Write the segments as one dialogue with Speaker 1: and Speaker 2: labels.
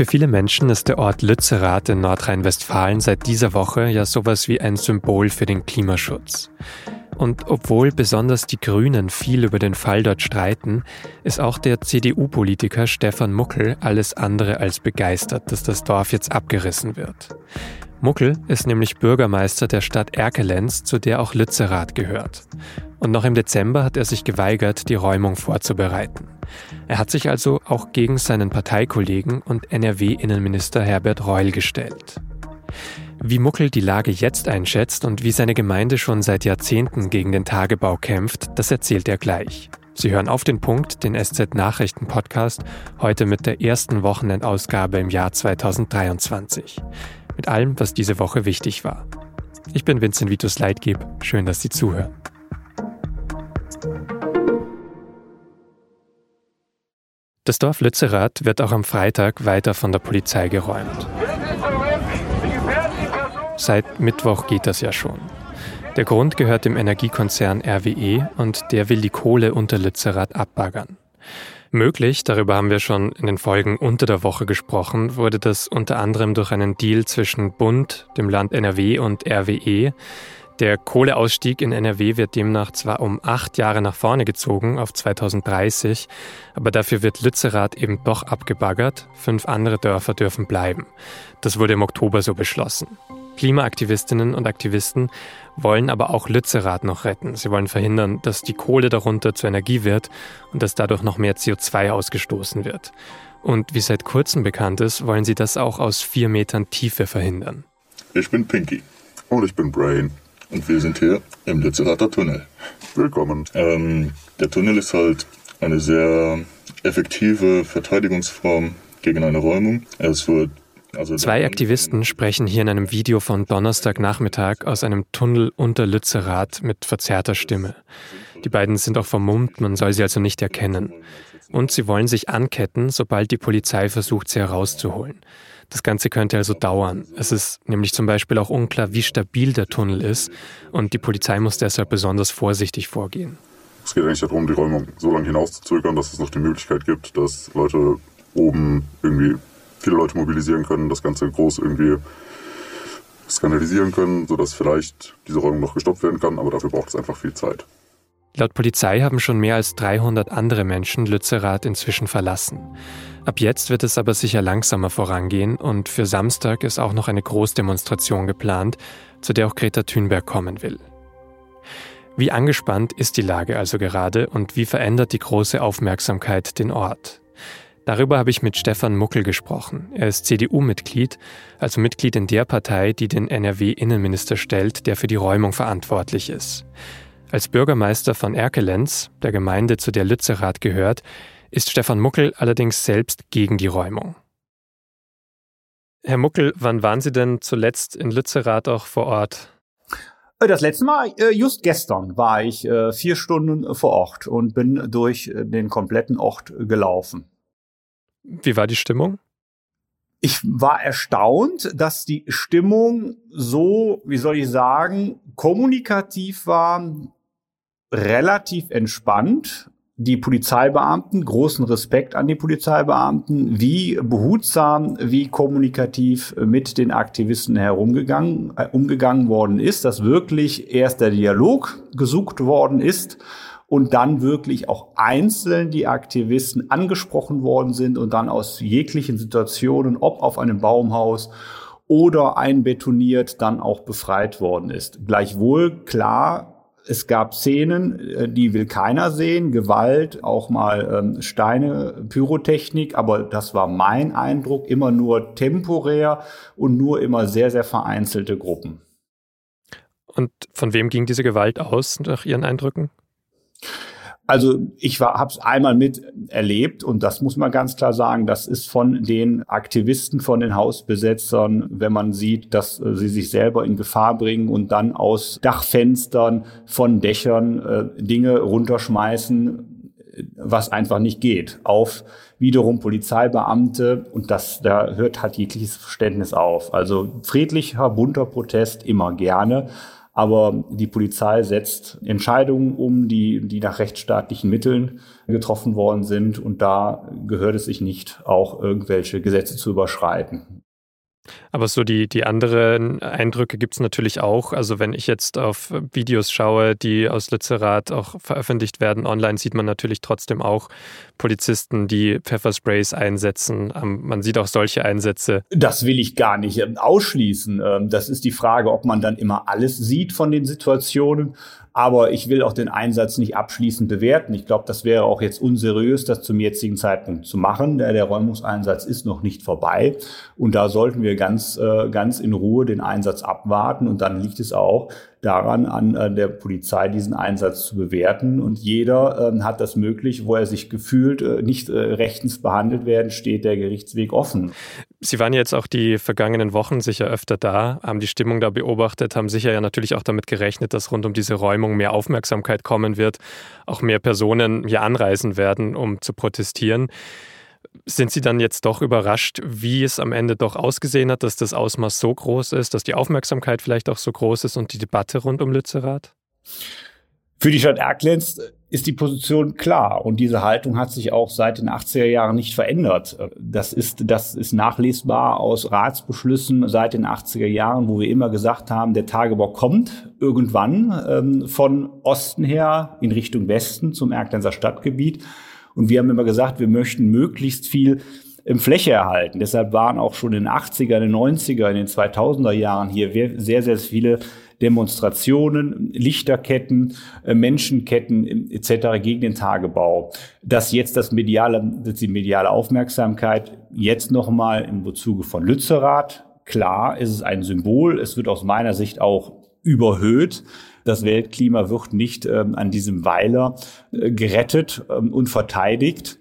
Speaker 1: Für viele Menschen ist der Ort Lützerath in Nordrhein-Westfalen seit dieser Woche ja sowas wie ein Symbol für den Klimaschutz. Und obwohl besonders die Grünen viel über den Fall dort streiten, ist auch der CDU-Politiker Stefan Muckel alles andere als begeistert, dass das Dorf jetzt abgerissen wird. Muckel ist nämlich Bürgermeister der Stadt Erkelenz, zu der auch Lützerath gehört. Und noch im Dezember hat er sich geweigert, die Räumung vorzubereiten. Er hat sich also auch gegen seinen Parteikollegen und NRW-Innenminister Herbert Reul gestellt. Wie Muckel die Lage jetzt einschätzt und wie seine Gemeinde schon seit Jahrzehnten gegen den Tagebau kämpft, das erzählt er gleich. Sie hören auf den Punkt, den SZ Nachrichten Podcast, heute mit der ersten Wochenendausgabe im Jahr 2023 mit allem, was diese Woche wichtig war. Ich bin Vincent Vitus Leitgeb. Schön, dass Sie zuhören. Das Dorf Lützerath wird auch am Freitag weiter von der Polizei geräumt. Seit Mittwoch geht das ja schon. Der Grund gehört dem Energiekonzern RWE und der will die Kohle unter Lützerath abbaggern. Möglich, darüber haben wir schon in den Folgen unter der Woche gesprochen, wurde das unter anderem durch einen Deal zwischen Bund, dem Land NRW und RWE. Der Kohleausstieg in NRW wird demnach zwar um acht Jahre nach vorne gezogen, auf 2030, aber dafür wird Lützerath eben doch abgebaggert, fünf andere Dörfer dürfen bleiben. Das wurde im Oktober so beschlossen. Klimaaktivistinnen und Aktivisten wollen aber auch Lützerath noch retten. Sie wollen verhindern, dass die Kohle darunter zur Energie wird und dass dadurch noch mehr CO2 ausgestoßen wird. Und wie seit kurzem bekannt ist, wollen sie das auch aus vier Metern Tiefe verhindern.
Speaker 2: Ich bin Pinky und ich bin Brain und wir sind hier im Lützerather Tunnel. Willkommen. Ähm, der Tunnel ist halt eine sehr effektive Verteidigungsform gegen eine Räumung. Es wird
Speaker 1: also Zwei Aktivisten sprechen hier in einem Video von Donnerstagnachmittag aus einem Tunnel unter Lützerath mit verzerrter Stimme. Die beiden sind auch vermummt, man soll sie also nicht erkennen. Und sie wollen sich anketten, sobald die Polizei versucht, sie herauszuholen. Das Ganze könnte also dauern. Es ist nämlich zum Beispiel auch unklar, wie stabil der Tunnel ist und die Polizei muss deshalb besonders vorsichtig vorgehen.
Speaker 2: Es geht eigentlich darum, die Räumung so lange hinauszuzögern, dass es noch die Möglichkeit gibt, dass Leute oben irgendwie viele Leute mobilisieren können, das Ganze groß irgendwie skandalisieren können, sodass vielleicht diese Räumung noch gestoppt werden kann, aber dafür braucht es einfach viel Zeit.
Speaker 1: Laut Polizei haben schon mehr als 300 andere Menschen Lützerath inzwischen verlassen. Ab jetzt wird es aber sicher langsamer vorangehen und für Samstag ist auch noch eine Großdemonstration geplant, zu der auch Greta Thunberg kommen will. Wie angespannt ist die Lage also gerade und wie verändert die große Aufmerksamkeit den Ort? Darüber habe ich mit Stefan Muckel gesprochen. Er ist CDU-Mitglied, also Mitglied in der Partei, die den NRW-Innenminister stellt, der für die Räumung verantwortlich ist. Als Bürgermeister von Erkelenz, der Gemeinde, zu der Lützerath gehört, ist Stefan Muckel allerdings selbst gegen die Räumung. Herr Muckel, wann waren Sie denn zuletzt in Lützerath auch vor Ort?
Speaker 3: Äh, das letzte Mal, äh, just gestern, war ich äh, vier Stunden vor Ort und bin durch den kompletten Ort gelaufen.
Speaker 1: Wie war die Stimmung?
Speaker 3: Ich war erstaunt, dass die Stimmung so, wie soll ich sagen, kommunikativ war, relativ entspannt. Die Polizeibeamten, großen Respekt an die Polizeibeamten, wie behutsam, wie kommunikativ mit den Aktivisten herumgegangen, äh, umgegangen worden ist, dass wirklich erst der Dialog gesucht worden ist und dann wirklich auch einzeln die Aktivisten angesprochen worden sind und dann aus jeglichen Situationen, ob auf einem Baumhaus oder einbetoniert, dann auch befreit worden ist. Gleichwohl klar, es gab Szenen, äh, die will keiner sehen, Gewalt, auch mal ähm, Steine, Pyrotechnik, aber das war mein Eindruck, immer nur temporär und nur immer sehr, sehr vereinzelte Gruppen.
Speaker 1: Und von wem ging diese Gewalt aus, nach Ihren Eindrücken?
Speaker 3: Also ich habe es einmal mit erlebt und das muss man ganz klar sagen, das ist von den Aktivisten, von den Hausbesetzern, wenn man sieht, dass äh, sie sich selber in Gefahr bringen und dann aus Dachfenstern von Dächern äh, Dinge runterschmeißen, was einfach nicht geht, auf wiederum Polizeibeamte und das, da hört halt jegliches Verständnis auf. Also friedlicher, bunter Protest immer gerne, Aber die Polizei setzt Entscheidungen um, die, die nach rechtsstaatlichen Mitteln getroffen worden sind. Und da gehört es sich nicht, auch irgendwelche Gesetze zu überschreiten.
Speaker 1: Aber so die, die anderen Eindrücke gibt es natürlich auch. Also wenn ich jetzt auf Videos schaue, die aus Lützerath auch veröffentlicht werden online, sieht man natürlich trotzdem auch Polizisten, die Pfeffersprays einsetzen. Ähm, man sieht auch solche Einsätze.
Speaker 3: Das will ich gar nicht ähm, ausschließen. Ähm, das ist die Frage, ob man dann immer alles sieht von den Situationen aber ich will auch den Einsatz nicht abschließend bewerten. Ich glaube, das wäre auch jetzt unseriös, das zum jetzigen Zeitpunkt zu machen. Der, der Räumungseinsatz ist noch nicht vorbei. Und da sollten wir ganz, äh, ganz in Ruhe den Einsatz abwarten. Und dann liegt es auch daran, an äh, der Polizei diesen Einsatz zu bewerten. Und jeder äh, hat das möglich, wo er sich gefühlt äh, nicht äh, rechtens behandelt werden, steht der Gerichtsweg offen.
Speaker 1: Sie waren jetzt auch die vergangenen Wochen sicher öfter da, haben die Stimmung da beobachtet, haben sicher ja natürlich auch damit gerechnet, dass rund um diese Räumung mehr Aufmerksamkeit kommen wird, auch mehr Personen hier anreisen werden, um zu protestieren. Sind Sie dann jetzt doch überrascht, wie es am Ende doch ausgesehen hat, dass das Ausmaß so groß ist, dass die Aufmerksamkeit vielleicht auch so groß ist und die Debatte rund um Lützerath?
Speaker 3: Für die Stadt Erklenz ist die Position klar und diese Haltung hat sich auch seit den 80er Jahren nicht verändert. Das ist, das ist nachlesbar aus Ratsbeschlüssen seit den 80er Jahren, wo wir immer gesagt haben, der Tagebau kommt irgendwann ähm, von Osten her in Richtung Westen zum Erklenzer Stadtgebiet. Und wir haben immer gesagt, wir möchten möglichst viel im Fläche erhalten. Deshalb waren auch schon in den 80er, in den 90er, in den 2000er Jahren hier sehr, sehr viele Demonstrationen, Lichterketten, äh, Menschenketten etc. gegen den Tagebau. Dass jetzt das mediale, dass die mediale Aufmerksamkeit jetzt nochmal im Bezuge von Lützerath, klar, ist es ein Symbol. Es wird aus meiner Sicht auch überhöht. Das Weltklima wird nicht ähm, an diesem Weiler äh, gerettet ähm, und verteidigt.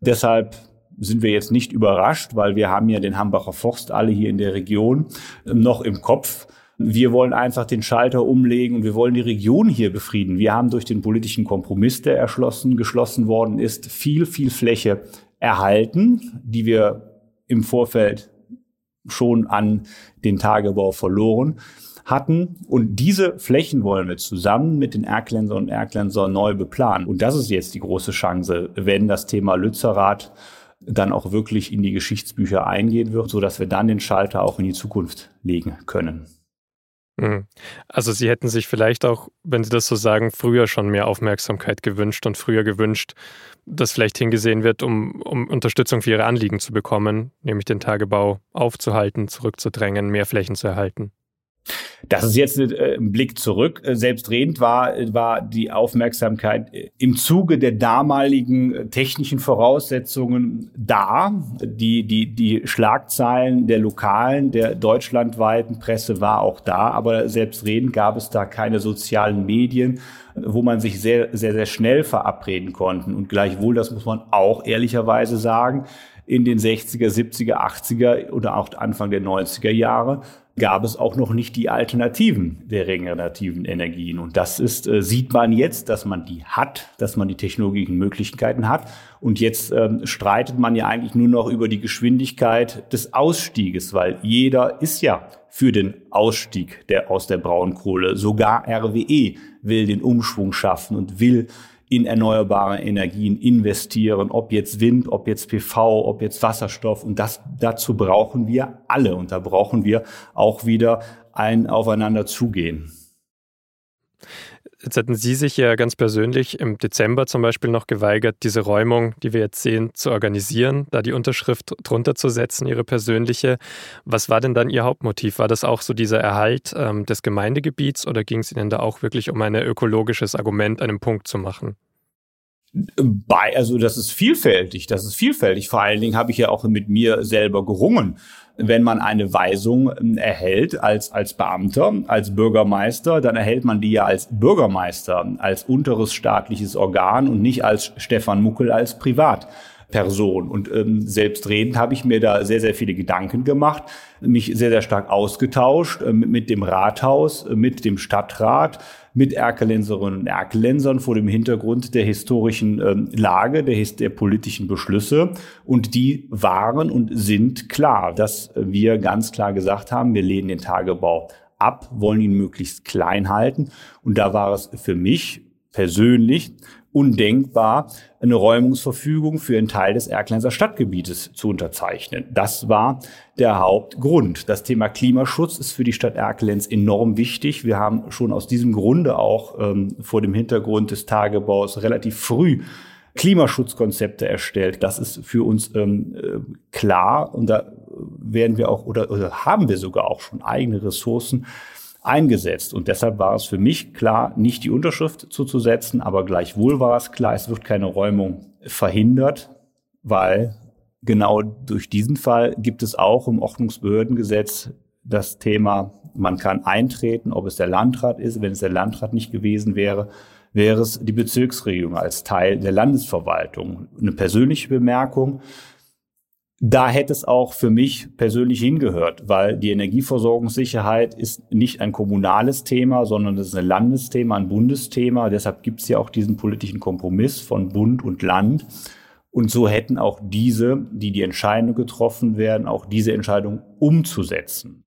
Speaker 3: Deshalb sind wir jetzt nicht überrascht, weil wir haben ja den Hambacher Forst alle hier in der Region ähm, noch im Kopf. Wir wollen einfach den Schalter umlegen und wir wollen die Region hier befrieden. Wir haben durch den politischen Kompromiss, der erschlossen, geschlossen worden ist, viel, viel Fläche erhalten, die wir im Vorfeld schon an den Tagebau verloren hatten. Und diese Flächen wollen wir zusammen mit den Erklenser und Erklenser neu beplanen. Und das ist jetzt die große Chance, wenn das Thema Lützerath dann auch wirklich in die Geschichtsbücher eingehen wird, so dass wir dann den Schalter auch in die Zukunft legen können.
Speaker 1: Mhm. Also Sie hätten sich vielleicht auch, wenn Sie das so sagen, früher schon mehr Aufmerksamkeit gewünscht und früher gewünscht, dass vielleicht hingesehen wird, um, um Unterstützung für Ihre Anliegen zu bekommen, nämlich den Tagebau aufzuhalten, zurückzudrängen, mehr Flächen zu erhalten.
Speaker 3: Das ist jetzt äh, ein Blick zurück. Äh, selbstredend war, war die Aufmerksamkeit äh, im Zuge der damaligen technischen Voraussetzungen da. Die, die, die Schlagzeilen der lokalen, der deutschlandweiten Presse war auch da, aber selbstredend gab es da keine sozialen Medien, wo man sich sehr, sehr, sehr schnell verabreden konnte. Und gleichwohl, das muss man auch ehrlicherweise sagen, in den 60er, 70er, 80er oder auch Anfang der 90er Jahre gab es auch noch nicht die Alternativen der regenerativen Energien. Und das ist, äh, sieht man jetzt, dass man die hat, dass man die technologischen Möglichkeiten hat. Und jetzt ähm, streitet man ja eigentlich nur noch über die Geschwindigkeit des Ausstieges, weil jeder ist ja für den Ausstieg der, aus der Braunkohle. Sogar RWE will den Umschwung schaffen und will in erneuerbare Energien investieren, ob jetzt Wind, ob jetzt PV, ob jetzt Wasserstoff. Und das, dazu brauchen wir alle. Und da brauchen wir auch wieder ein Aufeinander zugehen.
Speaker 1: Jetzt hätten Sie sich ja ganz persönlich im Dezember zum Beispiel noch geweigert, diese Räumung, die wir jetzt sehen, zu organisieren, da die Unterschrift drunter zu setzen, Ihre persönliche. Was war denn dann Ihr Hauptmotiv? War das auch so dieser Erhalt ähm, des Gemeindegebiets oder ging es Ihnen da auch wirklich um ein ökologisches Argument, einen Punkt zu machen?
Speaker 3: Bei, also das ist vielfältig, das ist vielfältig. Vor allen Dingen habe ich ja auch mit mir selber gerungen. Wenn man eine Weisung ähm, erhält als, als Beamter, als Bürgermeister, dann erhält man die ja als Bürgermeister, als unteres staatliches Organ und nicht als Stefan Muckel als Privatperson. Und ähm, selbstredend habe ich mir da sehr, sehr viele Gedanken gemacht, mich sehr, sehr stark ausgetauscht äh, mit, mit dem Rathaus, äh, mit dem Stadtrat, mit Erkelenserinnen und Erkelensern vor dem Hintergrund der historischen ähm, Lage, der, der politischen Beschlüsse. Und die waren und sind klar, dass wir ganz klar gesagt haben, wir lehnen den Tagebau ab, wollen ihn möglichst klein halten. Und da war es für mich persönlich undenkbar, eine Räumungsverfügung für einen Teil des Erklenser Stadtgebietes zu unterzeichnen. Das war der Hauptgrund. Das Thema Klimaschutz ist für die Stadt Erkelenz enorm wichtig. Wir haben schon aus diesem Grunde auch ähm, vor dem Hintergrund des Tagebaus relativ früh Klimaschutzkonzepte erstellt. Das ist für uns ähm, äh, klar und da werden wir auch oder, oder haben wir sogar auch schon eigene Ressourcen eingesetzt. Und deshalb war es für mich klar, nicht die Unterschrift zuzusetzen, aber gleichwohl war es klar, es wird keine Räumung verhindert, weil genau durch diesen Fall gibt es auch im Ordnungsbehördengesetz das Thema, man kann eintreten, ob es der Landrat ist. Wenn es der Landrat nicht gewesen wäre, wäre es die Bezirksregierung als Teil der Landesverwaltung. Eine persönliche Bemerkung. Da hätte es auch für mich persönlich hingehört, weil die Energieversorgungssicherheit ist nicht ein kommunales Thema, sondern es ist ein Landesthema, ein Bundesthema. Deshalb gibt es ja auch diesen politischen Kompromiss von Bund und Land. Und so hätten auch diese, die die Entscheidung getroffen werden, auch diese Entscheidung umzusetzen.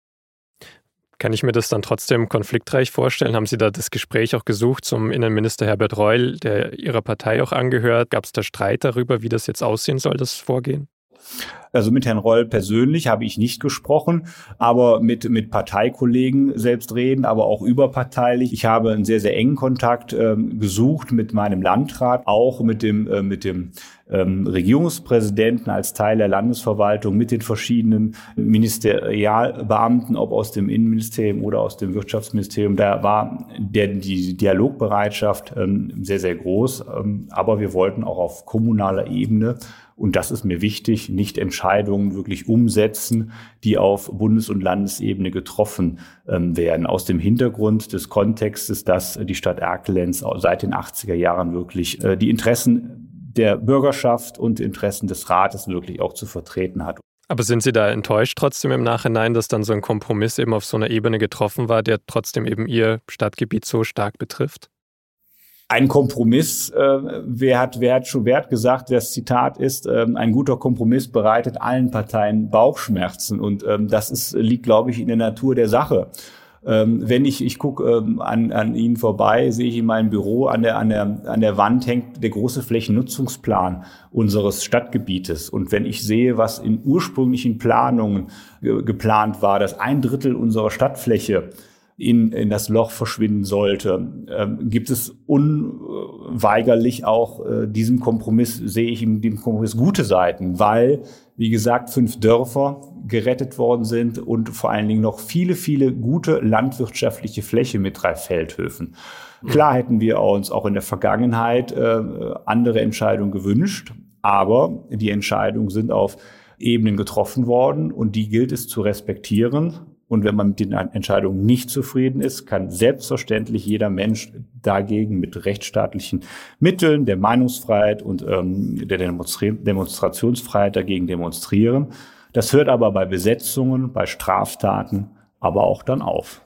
Speaker 1: Kann ich mir das dann trotzdem konfliktreich vorstellen? Haben Sie da das Gespräch auch gesucht zum Innenminister Herbert Reul, der Ihrer Partei auch angehört? Gab es da Streit darüber, wie das jetzt aussehen soll, das Vorgehen?
Speaker 3: Also mit Herrn Reul persönlich habe ich nicht gesprochen, aber mit, mit Parteikollegen selbst reden, aber auch überparteilich. Ich habe einen sehr, sehr engen Kontakt ähm, gesucht mit meinem Landrat, auch mit dem, äh, mit dem ähm, Regierungspräsidenten als Teil der Landesverwaltung, mit den verschiedenen Ministerialbeamten, ob aus dem Innenministerium oder aus dem Wirtschaftsministerium. Da war der, die Dialogbereitschaft ähm, sehr, sehr groß. Ähm, aber wir wollten auch auf kommunaler Ebene und das ist mir wichtig, nicht Entscheidungen wirklich umsetzen, die auf Bundes- und Landesebene getroffen ähm, werden. Aus dem Hintergrund des Kontextes, dass die Stadt Erkelenz seit den 80er Jahren wirklich äh, die Interessen der Bürgerschaft und Interessen des Rates wirklich auch zu vertreten hat.
Speaker 1: Aber sind Sie da enttäuscht trotzdem im Nachhinein, dass dann so ein Kompromiss eben auf so einer Ebene getroffen war, der trotzdem eben Ihr Stadtgebiet so stark betrifft?
Speaker 3: Ein Kompromiss, äh, wer, hat, wer hat schon wert gesagt, das Zitat ist, äh, ein guter Kompromiss bereitet allen Parteien Bauchschmerzen. Und ähm, das ist, liegt, glaube ich, in der Natur der Sache. Ähm, wenn ich, ich gucke ähm, an, an Ihnen vorbei, sehe ich in meinem Büro, an der, an, der, an der Wand hängt der große Flächennutzungsplan unseres Stadtgebietes. Und wenn ich sehe, was in ursprünglichen Planungen ge geplant war, dass ein Drittel unserer Stadtfläche in, in das Loch verschwinden sollte, ähm, gibt es unweigerlich auch äh, diesem Kompromiss, sehe ich in dem Kompromiss gute Seiten, weil, wie gesagt, fünf Dörfer gerettet worden sind und vor allen Dingen noch viele, viele gute landwirtschaftliche Fläche mit drei Feldhöfen. Klar hätten wir uns auch in der Vergangenheit äh, andere Entscheidungen gewünscht, aber die Entscheidungen sind auf Ebenen getroffen worden und die gilt es zu respektieren. Und wenn man mit den Entscheidungen nicht zufrieden ist, kann selbstverständlich jeder Mensch dagegen mit rechtsstaatlichen Mitteln der Meinungsfreiheit und ähm, der Demonstra Demonstrationsfreiheit dagegen demonstrieren. Das hört aber bei Besetzungen, bei Straftaten aber auch dann auf.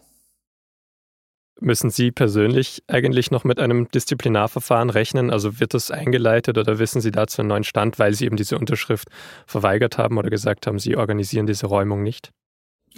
Speaker 1: Müssen Sie persönlich eigentlich noch mit einem Disziplinarverfahren rechnen? Also wird das eingeleitet oder wissen Sie dazu einen neuen Stand, weil Sie eben diese Unterschrift verweigert haben oder gesagt haben, Sie organisieren diese Räumung nicht?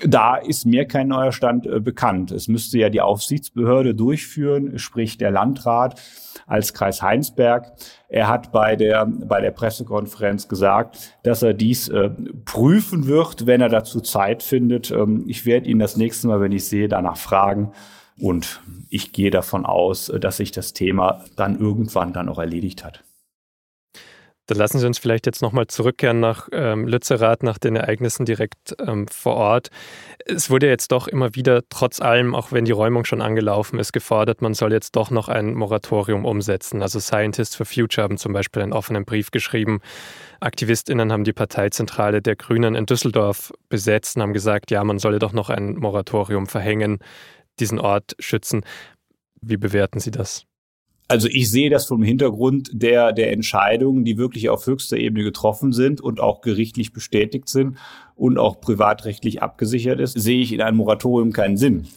Speaker 3: Da ist mir kein neuer Stand äh, bekannt. Es müsste ja die Aufsichtsbehörde durchführen, sprich der Landrat als Kreis Heinsberg. Er hat bei der, bei der Pressekonferenz gesagt, dass er dies äh, prüfen wird, wenn er dazu Zeit findet. Ähm, ich werde ihn das nächste Mal, wenn ich sehe, danach fragen. Und ich gehe davon aus, äh, dass sich das Thema dann irgendwann dann auch erledigt hat.
Speaker 1: Dann lassen Sie uns vielleicht jetzt nochmal zurückkehren nach ähm, Lützerath, nach den Ereignissen direkt ähm, vor Ort. Es wurde jetzt doch immer wieder, trotz allem, auch wenn die Räumung schon angelaufen ist, gefordert, man soll jetzt doch noch ein Moratorium umsetzen. Also Scientists for Future haben zum Beispiel einen offenen Brief geschrieben. AktivistInnen haben die Parteizentrale der Grünen in Düsseldorf besetzt und haben gesagt, ja, man solle doch noch ein Moratorium verhängen, diesen Ort schützen. Wie bewerten Sie das?
Speaker 3: Also ich sehe das vom Hintergrund der, der Entscheidungen, die wirklich auf höchster Ebene getroffen sind und auch gerichtlich bestätigt sind und auch privatrechtlich abgesichert ist, sehe ich in einem Moratorium keinen Sinn.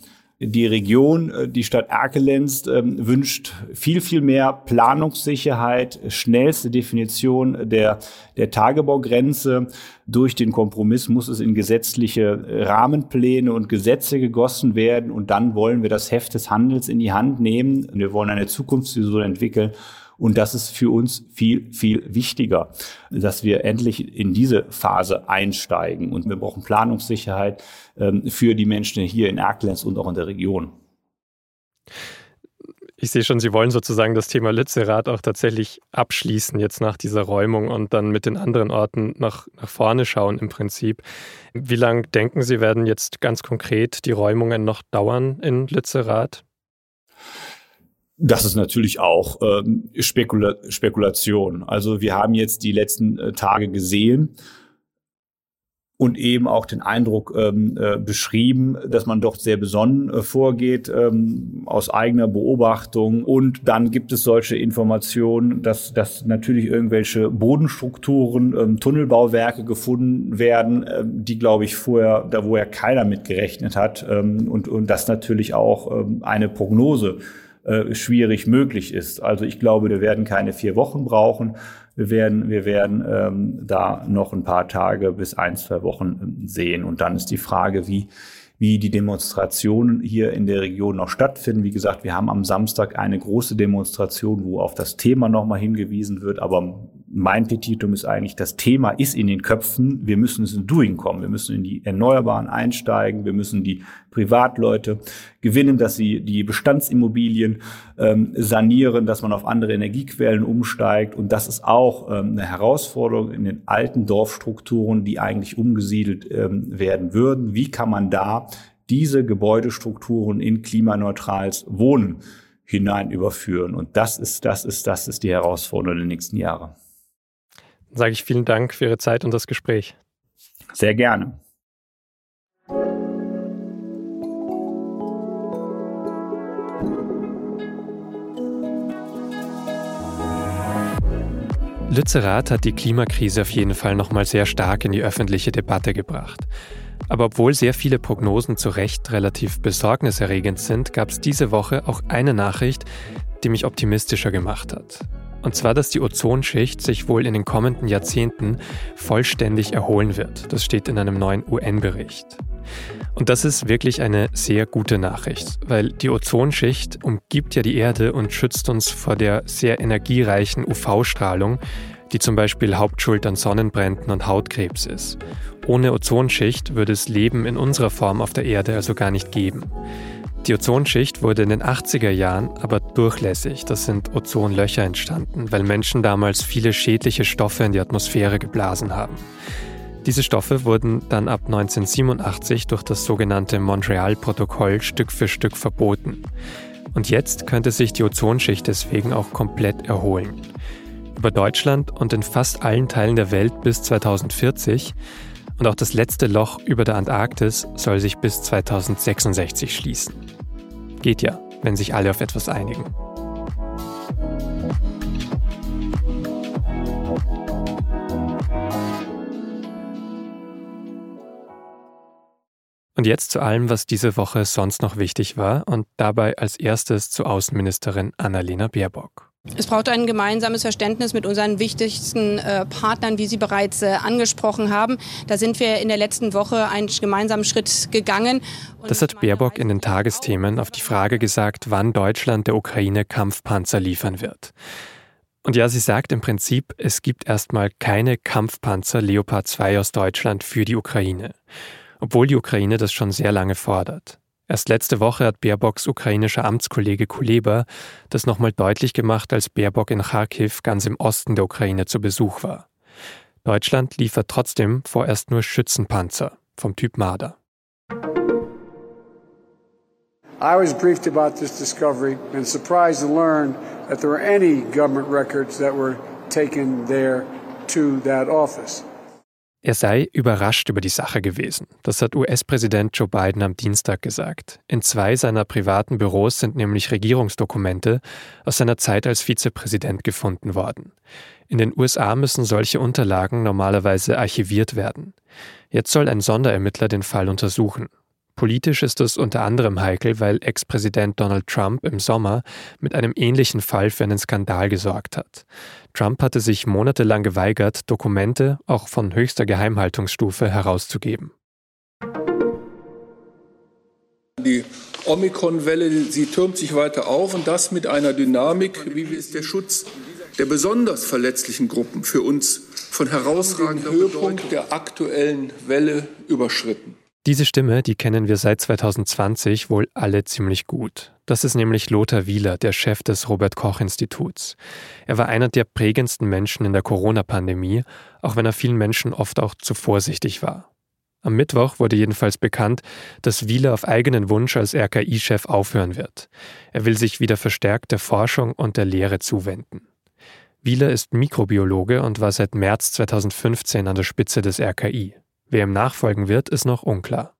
Speaker 3: Die Region, äh, die Stadt Erkelenz ähm, wünscht viel, viel mehr Planungssicherheit, schnellste Definition der, der Tagebaugrenze. Durch den Kompromiss muss es in gesetzliche Rahmenpläne und Gesetze gegossen werden. Und dann wollen wir das Heft des Handels in die Hand nehmen. Wir wollen eine Zukunftsvision entwickeln. Und das ist für uns viel, viel wichtiger, dass wir endlich in diese Phase einsteigen. Und wir brauchen Planungssicherheit ähm, für die Menschen hier in Erkelenz und auch in der Region.
Speaker 1: Ich sehe schon, Sie wollen sozusagen das Thema Lützerath auch tatsächlich abschließen jetzt nach dieser Räumung und dann mit den anderen Orten nach, nach vorne schauen im Prinzip. Wie lange denken Sie, werden jetzt ganz konkret die Räumungen noch dauern in Lützerath?
Speaker 3: Das ist natürlich auch ähm, Spekula Spekulation. Also wir haben jetzt die letzten äh, Tage gesehen und eben auch den Eindruck ähm, äh, beschrieben, dass man doch sehr besonnen äh, vorgeht ähm, aus eigener Beobachtung. Und dann gibt es solche Informationen, dass, dass natürlich irgendwelche Bodenstrukturen, ähm, Tunnelbauwerke gefunden werden, äh, die, glaube ich, vorher, da wo ja keiner mit gerechnet hat. Ähm, und, und das natürlich auch ähm, eine Prognose äh, schwierig möglich ist. Also ich glaube, wir werden keine vier Wochen brauchen. Wir werden, wir werden ähm, da noch ein paar Tage bis ein, zwei Wochen ähm, sehen. Und dann ist die Frage, wie, wie die Demonstrationen hier in der Region noch stattfinden. Wie gesagt, wir haben am Samstag eine große Demonstration, wo auf das Thema nochmal hingewiesen wird. Aber mein Petitum ist eigentlich, das Thema ist in den Köpfen. Wir müssen es in Doing kommen. Wir müssen in die Erneuerbaren einsteigen. Wir müssen die Privatleute gewinnen, dass sie die Bestandsimmobilien ähm, sanieren, dass man auf andere Energiequellen umsteigt. Und das ist auch ähm, eine Herausforderung in den alten Dorfstrukturen, die eigentlich umgesiedelt ähm, werden würden. Wie kann man da diese Gebäudestrukturen in klimaneutrales Wohnen hinein überführen? Und das ist, das ist, das ist die Herausforderung der nächsten Jahre
Speaker 1: sage ich vielen Dank für Ihre Zeit und das Gespräch.
Speaker 3: Sehr gerne.
Speaker 1: Lützerath hat die Klimakrise auf jeden Fall nochmal sehr stark in die öffentliche Debatte gebracht. Aber obwohl sehr viele Prognosen zu Recht relativ besorgniserregend sind, gab es diese Woche auch eine Nachricht, die mich optimistischer gemacht hat. Und zwar, dass die Ozonschicht sich wohl in den kommenden Jahrzehnten vollständig erholen wird. Das steht in einem neuen UN-Bericht. Und das ist wirklich eine sehr gute Nachricht, weil die Ozonschicht umgibt ja die Erde und schützt uns vor der sehr energiereichen UV-Strahlung, die zum Beispiel Hauptschuld an Sonnenbränden und Hautkrebs ist. Ohne Ozonschicht würde es Leben in unserer Form auf der Erde also gar nicht geben. Die Ozonschicht wurde in den 80er Jahren aber durchlässig. Das sind Ozonlöcher entstanden, weil Menschen damals viele schädliche Stoffe in die Atmosphäre geblasen haben. Diese Stoffe wurden dann ab 1987 durch das sogenannte Montreal-Protokoll Stück für Stück verboten. Und jetzt könnte sich die Ozonschicht deswegen auch komplett erholen. Über Deutschland und in fast allen Teilen der Welt bis 2040 und auch das letzte Loch über der Antarktis soll sich bis 2066 schließen. Geht ja, wenn sich alle auf etwas einigen. Und jetzt zu allem, was diese Woche sonst noch wichtig war und dabei als erstes zu Außenministerin Annalena Baerbock.
Speaker 4: Es braucht ein gemeinsames Verständnis mit unseren wichtigsten äh, Partnern, wie Sie bereits äh, angesprochen haben. Da sind wir in der letzten Woche einen gemeinsamen Schritt gegangen.
Speaker 1: das hat Baerbock in den Tagesthemen auf die Frage gesagt, wann Deutschland der Ukraine Kampfpanzer liefern wird. Und ja, sie sagt im Prinzip, es gibt erstmal keine Kampfpanzer Leopard 2 aus Deutschland für die Ukraine, obwohl die Ukraine das schon sehr lange fordert. Erst letzte Woche hat Baerbocks ukrainischer Amtskollege Kuleba das nochmal deutlich gemacht, als Baerbock in Kharkiv ganz im Osten der Ukraine zu Besuch war. Deutschland liefert trotzdem vorerst nur Schützenpanzer vom Typ Marder. I was briefed about this discovery and surprised to learn that there were any government records that were taken there to that office. Er sei überrascht über die Sache gewesen. Das hat US-Präsident Joe Biden am Dienstag gesagt. In zwei seiner privaten Büros sind nämlich Regierungsdokumente aus seiner Zeit als Vizepräsident gefunden worden. In den USA müssen solche Unterlagen normalerweise archiviert werden. Jetzt soll ein Sonderermittler den Fall untersuchen. Politisch ist das unter anderem heikel, weil Ex-Präsident Donald Trump im Sommer mit einem ähnlichen Fall für einen Skandal gesorgt hat. Trump hatte sich monatelang geweigert, Dokumente, auch von höchster Geheimhaltungsstufe, herauszugeben.
Speaker 5: Die Omikron-Welle, sie türmt sich weiter auf und das mit einer Dynamik, wie ist der Schutz der besonders verletzlichen Gruppen für uns von herausragendem Höhepunkt der aktuellen Welle überschritten.
Speaker 1: Diese Stimme, die kennen wir seit 2020 wohl alle ziemlich gut. Das ist nämlich Lothar Wieler, der Chef des Robert Koch Instituts. Er war einer der prägendsten Menschen in der Corona-Pandemie, auch wenn er vielen Menschen oft auch zu vorsichtig war. Am Mittwoch wurde jedenfalls bekannt, dass Wieler auf eigenen Wunsch als RKI-Chef aufhören wird. Er will sich wieder verstärkt der Forschung und der Lehre zuwenden. Wieler ist Mikrobiologe und war seit März 2015 an der Spitze des RKI. Wer ihm nachfolgen wird, ist noch unklar.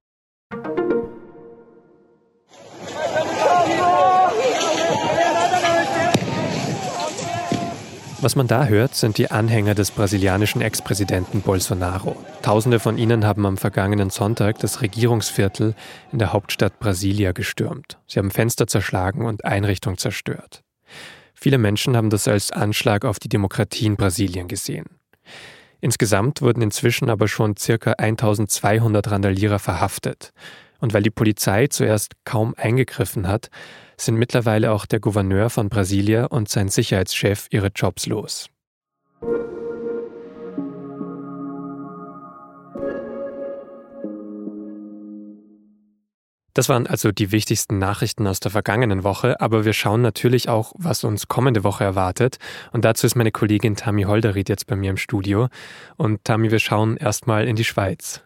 Speaker 1: Was man da hört, sind die Anhänger des brasilianischen Ex-Präsidenten Bolsonaro. Tausende von ihnen haben am vergangenen Sonntag das Regierungsviertel in der Hauptstadt Brasilia gestürmt. Sie haben Fenster zerschlagen und Einrichtungen zerstört. Viele Menschen haben das als Anschlag auf die Demokratie in Brasilien gesehen. Insgesamt wurden inzwischen aber schon circa 1200 Randalierer verhaftet. Und weil die Polizei zuerst kaum eingegriffen hat, sind mittlerweile auch der Gouverneur von Brasilia und sein Sicherheitschef ihre Jobs los. Das waren also die wichtigsten Nachrichten aus der vergangenen Woche, aber wir schauen natürlich auch, was uns kommende Woche erwartet. Und dazu ist meine Kollegin Tami Holderried jetzt bei mir im Studio. Und Tami, wir schauen erstmal in die Schweiz.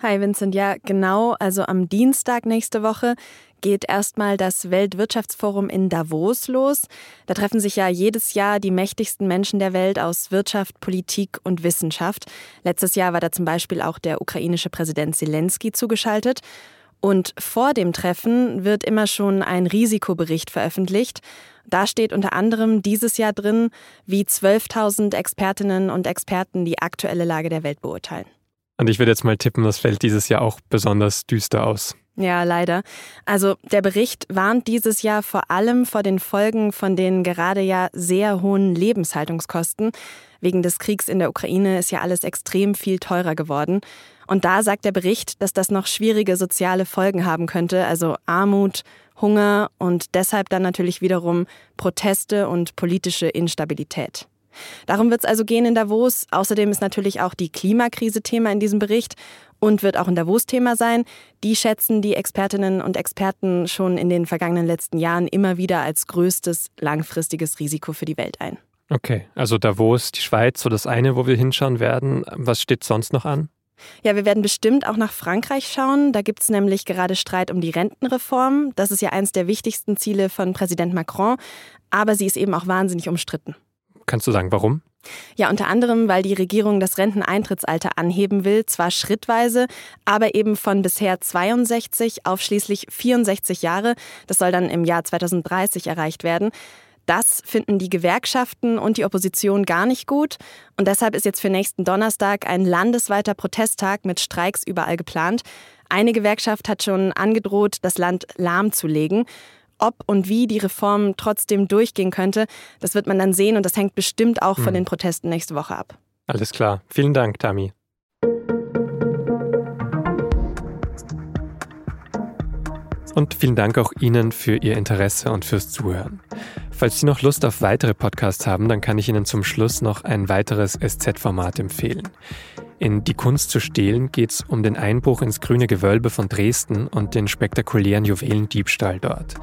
Speaker 6: Hi Vincent, ja genau, also am Dienstag nächste Woche geht erstmal das Weltwirtschaftsforum in Davos los. Da treffen sich ja jedes Jahr die mächtigsten Menschen der Welt aus Wirtschaft, Politik und Wissenschaft. Letztes Jahr war da zum Beispiel auch der ukrainische Präsident Zelensky zugeschaltet. Und vor dem Treffen wird immer schon ein Risikobericht veröffentlicht. Da steht unter anderem dieses Jahr drin, wie 12.000 Expertinnen und Experten die aktuelle Lage der Welt beurteilen.
Speaker 1: Und ich würde jetzt mal tippen, das fällt dieses Jahr auch besonders düster aus.
Speaker 6: Ja, leider. Also der Bericht warnt dieses Jahr vor allem vor den Folgen von den gerade ja sehr hohen Lebenshaltungskosten. Wegen des Kriegs in der Ukraine ist ja alles extrem viel teurer geworden. Und da sagt der Bericht, dass das noch schwierige soziale Folgen haben könnte, also Armut, Hunger und deshalb dann natürlich wiederum Proteste und politische Instabilität. Darum wird es also gehen in Davos. Außerdem ist natürlich auch die Klimakrise Thema in diesem Bericht und wird auch in Davos Thema sein. Die schätzen die Expertinnen und Experten schon in den vergangenen letzten Jahren immer wieder als größtes langfristiges Risiko für die Welt ein.
Speaker 1: Okay, also Davos, die Schweiz, so das eine, wo wir hinschauen werden. Was steht sonst noch an?
Speaker 6: Ja, wir werden bestimmt auch nach Frankreich schauen. Da gibt es nämlich gerade Streit um die Rentenreform. Das ist ja eines der wichtigsten Ziele von Präsident Macron. Aber sie ist eben auch wahnsinnig umstritten.
Speaker 1: Kannst du sagen, warum?
Speaker 6: Ja, unter anderem, weil die Regierung das Renteneintrittsalter anheben will, zwar schrittweise, aber eben von bisher 62 auf schließlich 64 Jahre. Das soll dann im Jahr 2030 erreicht werden. Das finden die Gewerkschaften und die Opposition gar nicht gut. Und deshalb ist jetzt für nächsten Donnerstag ein landesweiter Protesttag mit Streiks überall geplant. Eine Gewerkschaft hat schon angedroht, das Land lahmzulegen. Ob und wie die Reform trotzdem durchgehen könnte, das wird man dann sehen und das hängt bestimmt auch von hm. den Protesten nächste Woche ab.
Speaker 1: Alles klar. Vielen Dank, Tami. Und vielen Dank auch Ihnen für Ihr Interesse und fürs Zuhören. Falls Sie noch Lust auf weitere Podcasts haben, dann kann ich Ihnen zum Schluss noch ein weiteres SZ-Format empfehlen. In Die Kunst zu stehlen geht es um den Einbruch ins grüne Gewölbe von Dresden und den spektakulären Juwelendiebstahl dort.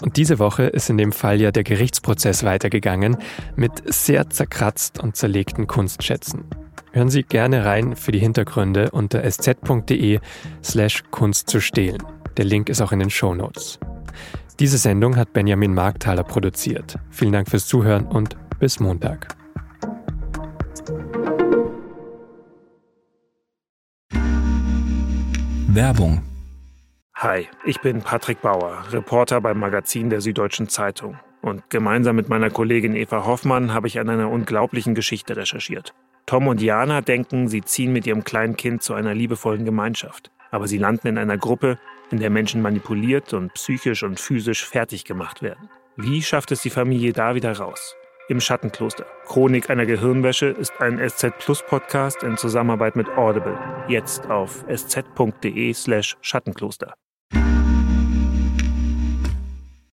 Speaker 1: Und diese Woche ist in dem Fall ja der Gerichtsprozess weitergegangen mit sehr zerkratzt und zerlegten Kunstschätzen. Hören Sie gerne rein für die Hintergründe unter sz.de slash Kunst zu stehlen. Der Link ist auch in den Show Notes. Diese Sendung hat Benjamin Markthaler produziert. Vielen Dank fürs Zuhören und bis Montag.
Speaker 7: Werbung
Speaker 8: Hi, ich bin Patrick Bauer, Reporter beim Magazin der Süddeutschen Zeitung. Und gemeinsam mit meiner Kollegin Eva Hoffmann habe ich an einer unglaublichen Geschichte recherchiert. Tom und Jana denken, sie ziehen mit ihrem kleinen Kind zu einer liebevollen Gemeinschaft. Aber sie landen in einer Gruppe, in der Menschen manipuliert und psychisch und physisch fertig gemacht werden. Wie schafft es die Familie da wieder raus? Im Schattenkloster. Chronik einer Gehirnwäsche ist ein SZ Plus Podcast in Zusammenarbeit mit Audible. Jetzt auf sz.de slash Schattenkloster.